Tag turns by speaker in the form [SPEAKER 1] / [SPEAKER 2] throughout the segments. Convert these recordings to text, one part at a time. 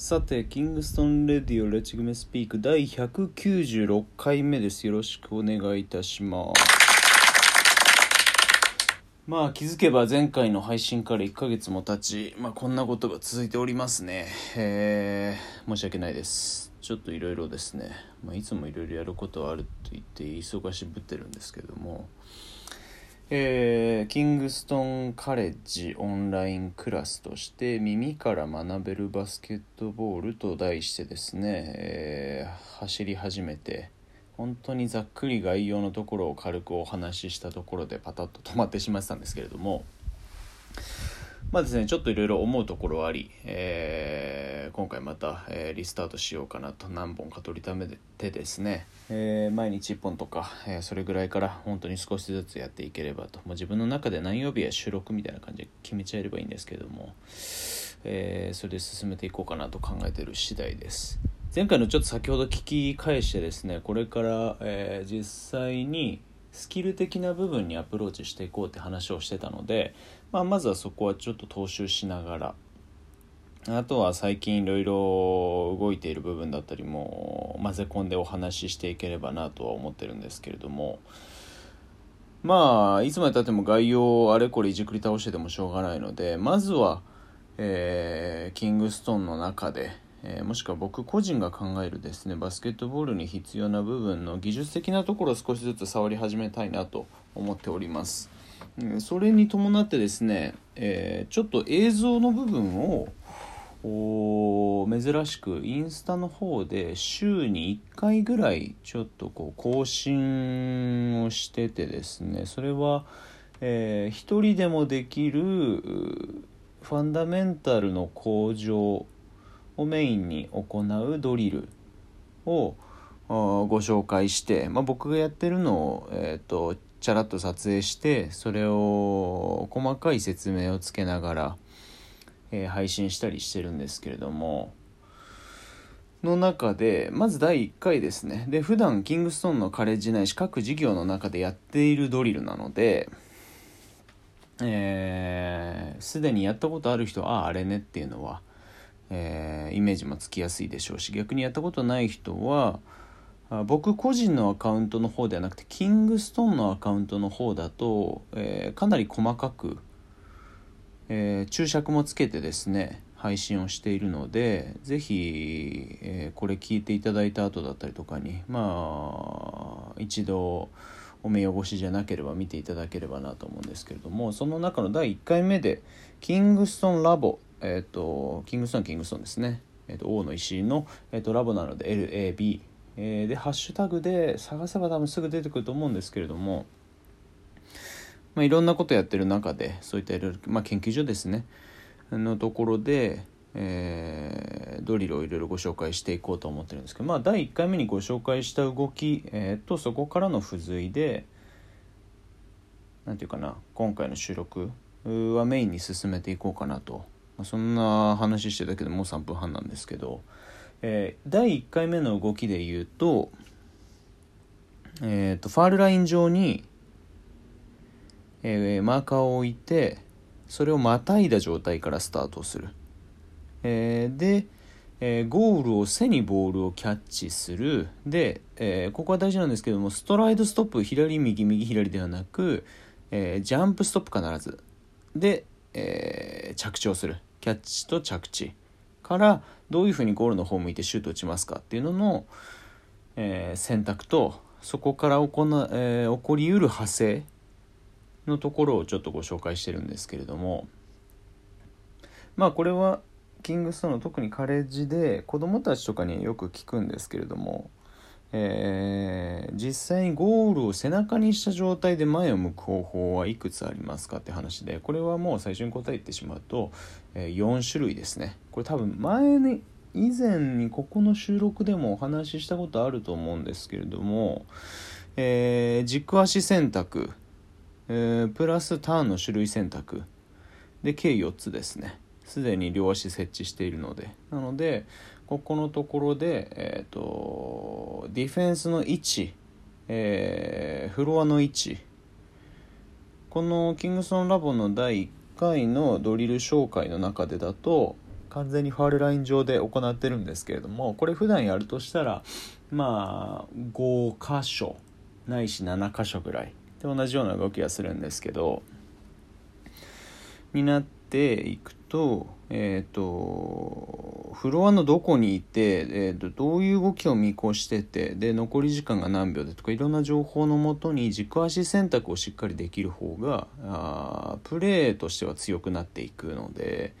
[SPEAKER 1] さて、キングストンレディオレチグメスピーク第196回目です。よろしくお願いいたします。まあ気づけば前回の配信から1ヶ月も経ち、まあこんなことが続いておりますね。えー、申し訳ないです。ちょっといろいろですね、まあ、いつもいろいろやることはあると言って忙しぶってるんですけども、えーキングストンカレッジオンラインクラスとして耳から学べるバスケットボールと題してですね、えー走り始めて本当にざっくり概要のところを軽くお話ししたところでパタッと止まってしまってたんですけれどもまあですねちょっといろいろ思うところあり、えー今回また、えーリスタートしようかなと何本か取りためてですね、えー毎日1本とか、えそれぐらいから本当に少しずつやっていければと。もう自分の中で何曜日や収録みたいな感じで決めちゃえればいいんですけども、えそれで進めていこうかなと考えてる次第です。前回のちょっと先ほど聞き返してですねこれから、え実際にスキル的な部分にアプローチしていこうって話をしてたので、まあ、まずはそこはちょっと踏襲しながらあとは最近いろいろ動いている部分だったりも混ぜ込んでお話ししていければなとは思ってるんですけれどもまあいつまでたっても概要をあれこれいじくり倒しててもしょうがないのでまずは、えーキングストーンの中で、えーもしくは僕個人が考えるですねバスケットボールに必要な部分の技術的なところを少しずつ触り始めたいなと思っております。それに伴ってですね、えーちょっと映像の部分を珍しくインスタの方で週に1回ぐらいちょっとこう更新をしててですね。それは、えー一人でもできるファンダメンタルの向上をメインに行うドリルをご紹介して、まあ、僕がやってるのを、えー、とチャラッと撮影してそれを細かい説明をつけながら、えー配信したりしてるんですけれどもの中でまず第1回ですね。で普段キングストーンのカレッジないし各事業の中でやっているドリルなのでえーにやったことある人はあああれねっていうのは、えーイメージもつきやすいでしょうし逆にやったことない人は僕個人のアカウントの方ではなくてキングストーンのアカウントの方だと、えーかなり細かく、えー注釈もつけてですね配信をしているのでぜひ、えーこれ聞いていただいた後だったりとかにまあ一度お目汚しじゃなければ見ていただければなと思うんですけれどもその中の第1回目でキングストンラボえっ、とキングストンキングストンですね、えー、と王の石井の、えー、とラボなので LAB、えーでハッシュタグで探せば多分すぐ出てくると思うんですけれどもまあ、いろんなことやってる中でそういったいろいろ、まあ、研究所ですね。のところで、えードリルをいろいろご紹介していこうと思ってるんですけど、まあ、第1回目にご紹介した動き、えーとそこからの付随でなんていうかな今回の収録はメインに進めていこうかなと、まあ、そんな話してたけどもう3分半なんですけど、えー第1回目の動きで言うと,、えーとファールライン上にえーマーカーを置いてそれをまたいだ状態からスタートする、えーで、えーゴールを背にボールをキャッチする。で、えーここは大事なんですけどもストライドストップ左右右左ではなく、えージャンプストップ必ず。で、えー着地をする。キャッチと着地からどういうふうにゴールの方向いてシュート打ちますかっていうのの、えー選択とそこから行,、えー起こりうる派生。のところをちょっとご紹介してるんですけれどもまあこれはキングストーンの特にカレッジで子供たちとかによく聞くんですけれども、えー実際にゴールを背中にした状態で前を向く方法はいくつありますかって話でこれはもう最初に答えてしまうと、えー4種類ですね。これ多分前に以前にここの収録でもお話ししたことあると思うんですけれども、えー軸足選択えープラスターンの種類選択。で計4つですね。すでに両足設置しているので。なのでここのところで、えー、とディフェンスの位置、えーフロアの位置。このキングソンラボの第1回のドリル紹介の中でだと、完全にファールライン上で行ってるんですけれどもこれ普段やるとしたらまあ5箇所ないし7箇所ぐらいで同じような動きはするんですけどになっていくとえっ、ー、とフロアのどこにいて、えーと、どういう動きを見越しててで残り時間が何秒でとかいろんな情報のもとに軸足選択をしっかりできる方があプレーとしては強くなっていくので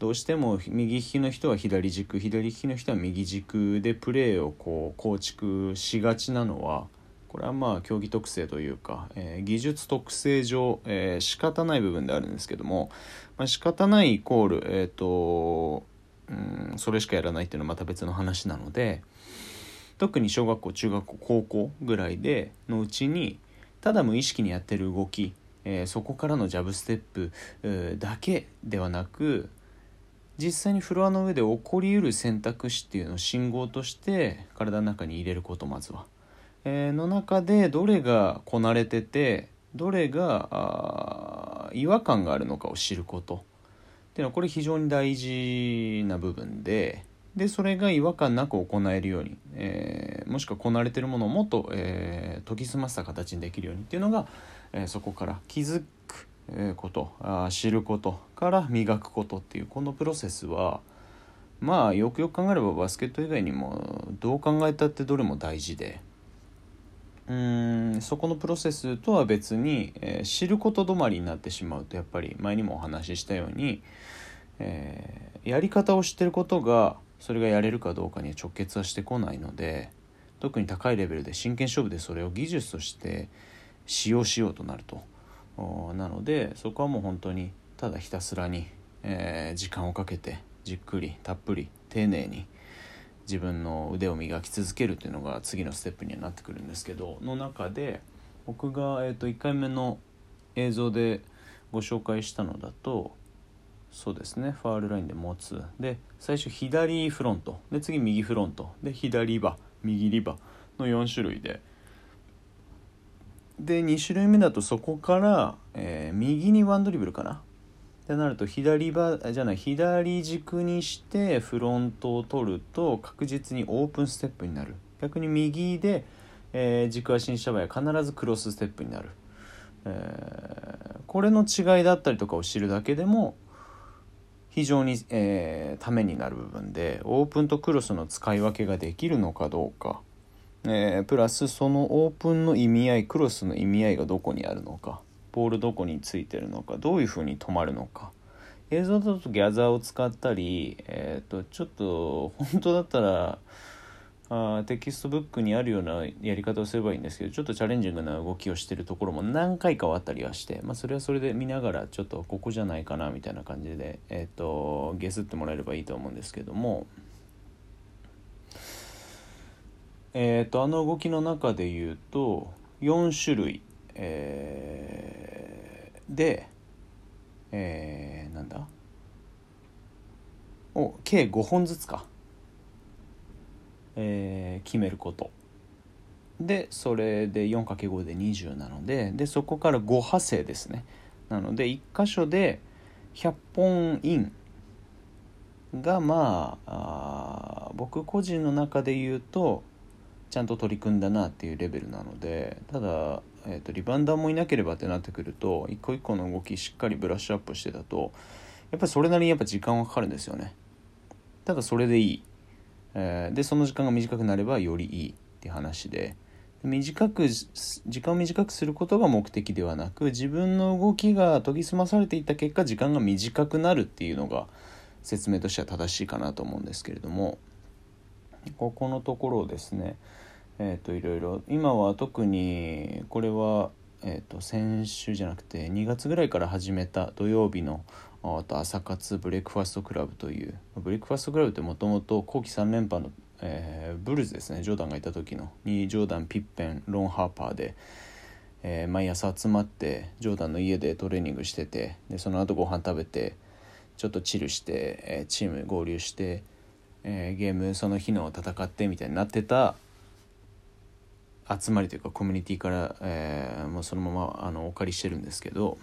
[SPEAKER 1] どうしても右利きの人は左軸左利きの人は右軸でプレーをこう構築しがちなのはこれはまあ競技特性というか、えー、技術特性上、えー、仕方ない部分であるんですけども、まあ、仕方ないイコール、えーとうん、それしかやらないっていうのはまた別の話なので特に小学校中学校高校ぐらいでのうちにただ無意識にやってる動き、えー、そこからのジャブステップ、だけではなく実際にフロアの上で起こりうる選択肢っていうのを信号として体の中に入れることまずは。えー、の中でどれがこなれててどれが違和感があるのかを知ることっていうのはこれ非常に大事な部分ででそれが違和感なく行えるように、えー、もしくはこなれてるものをもっと、えー、研ぎ澄ませた形にできるようにっていうのが、えー、そこから気づくことあ知ることから磨くことっていうこのプロセスはまあよくよく考えればバスケット以外にもどう考えたってどれも大事で。うんそこのプロセスとは別に、えー、知ること止まりになってしまうとやっぱり前にもお話ししたように、えー、やり方を知ってることがそれがやれるかどうかには直結はしてこないので特に高いレベルで真剣勝負でそれを技術として使用しようとなると。なのでそこはもう本当にただひたすらに、えー、時間をかけてじっくりたっぷり丁寧に自分の腕を磨き続けるというのが次のステップにはなってくるんですけどの中で僕が、えー、と1回目の映像でご紹介したのだとそうですねファールラインで持つ。で最初左フロント。で次右フロント。で左リバ右リバの4種類で。で2種類目だとそこから、えー、右にワンドリブルかな。ってなると左ばじゃない左軸にしてフロントを取ると確実にオープンステップになる。逆に右で、えー、軸足にした場合は必ずクロスステップになる、えー、これの違いだったりとかを知るだけでも非常に、えー、ためになる部分でオープンとクロスの使い分けができるのかどうか、え、プラスそのオープンの意味合いクロスの意味合いがどこにあるのか。ボールどこについてるのかどういうふうに止まるのか映像だとギャザーを使ったり、えー、とちょっと本当だったらあテキストブックにあるようなやり方をすればいいんですけどちょっとチャレンジングな動きをしてるところも何回かはあったりはして、まあ、それはそれで見ながらちょっとここじゃないかなみたいな感じで、えーと、 guess ってもらえればいいと思うんですけども。えーと、あの動きの中で言うと4種類えー、で、えー、なんだ？お計5本ずつか、えー、決めること。でそれで 4×5 で20なのででそこから5派生ですね。なので1箇所で100本インがまああ僕個人の中で言うとちゃんと取り組んだなっていうレベルなのでただえーと、リバウンダーもいなければってなってくると一個一個の動きしっかりブラッシュアップしてたとやっぱりそれなりにやっぱ時間はかかるんですよね。ただそれでいい、えー、でその時間が短くなればよりいいって話で。短く時間を短くすることが目的ではなく自分の動きが研ぎ澄まされていった結果時間が短くなるっていうのが説明としては正しいかなと思うんですけれども。ここのところですね。えーと、いろいろ。今は特にこれは、えーと、先週じゃなくて2月ぐらいから始めた土曜日のと朝活 Breakfast Club という Breakfast Club ってもともと後期3連覇の、えー、ブルズですね。ジョーダンがいた時の。にジョーダンピッペンロン・ハーパーで、えー、毎朝集まってジョーダンの家でトレーニングしててでその後ご飯食べてちょっとチルして、えー、チーム合流して、えゲームその日の戦ってみたいになってた集まりというかコミュニティから、えー、もうそのままあのお借りしてるんですけど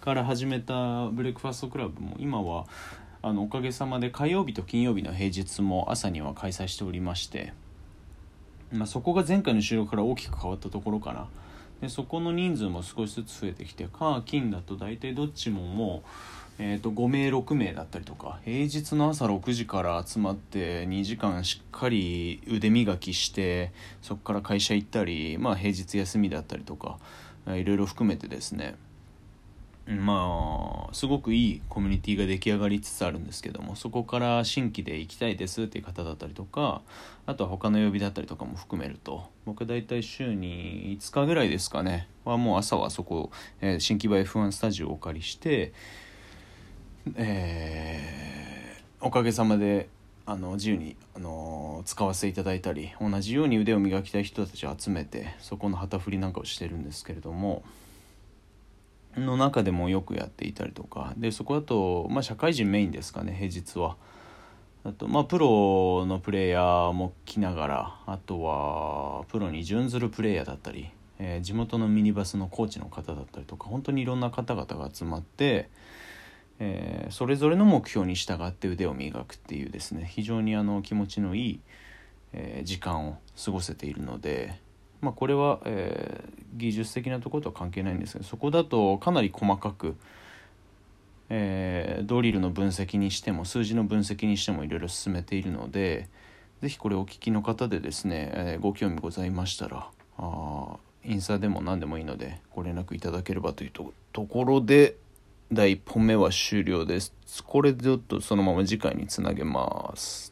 [SPEAKER 1] から始めたブレイクファーストクラブも今はあのおかげさまで火曜日と金曜日の平日も朝には開催しておりまして、まあ、そこが前回の収録から大きく変わったところかな。でそこの人数も少しずつ増えてきて火金だと大体どっちももう、えー、と5名6名だったりとか平日の朝6時から集まって2時間しっかり腕磨きしてそこから会社行ったり、まあ、平日休みだったりとかいろいろ含めてですね。まあすごくいいコミュニティが出来上がりつつあるんですけどもそこから新規で行きたいですっていう方だったりとかあとは他の曜日だったりとかも含めると僕大体週に5日ぐらいですかね。はもう朝はそこ、えー、新規場 F1 スタジオをお借りしてえー、おかげさまであの自由に、あの使わせていただいたり同じように腕を磨きたい人たちを集めてそこの旗振りなんかをしてるんですけれどもの中でもよくやっていたりとかでそこだと、まあ、社会人メインですかね平日は。あとまあプロのプレイヤーも来ながらあとはプロに準ずるプレイヤーだったり、えー、地元のミニバスのコーチの方だったりとか本当にいろんな方々が集まって、えー、それぞれの目標に従って腕を磨くっていうですね非常にあの気持ちのいい、えー、時間を過ごせているので、まあ、これは、えー、技術的なところとは関係ないんですけどそこだとかなり細かく、え、ドリルの分析にしても数字の分析にしてもいろいろ進めているので是非これお聞きの方でですね、え、ご興味ございましたらあインスタでも何でもいいのでご連絡いただければというところで第1本目は終了です。これでちょっとそのまま次回につなげます。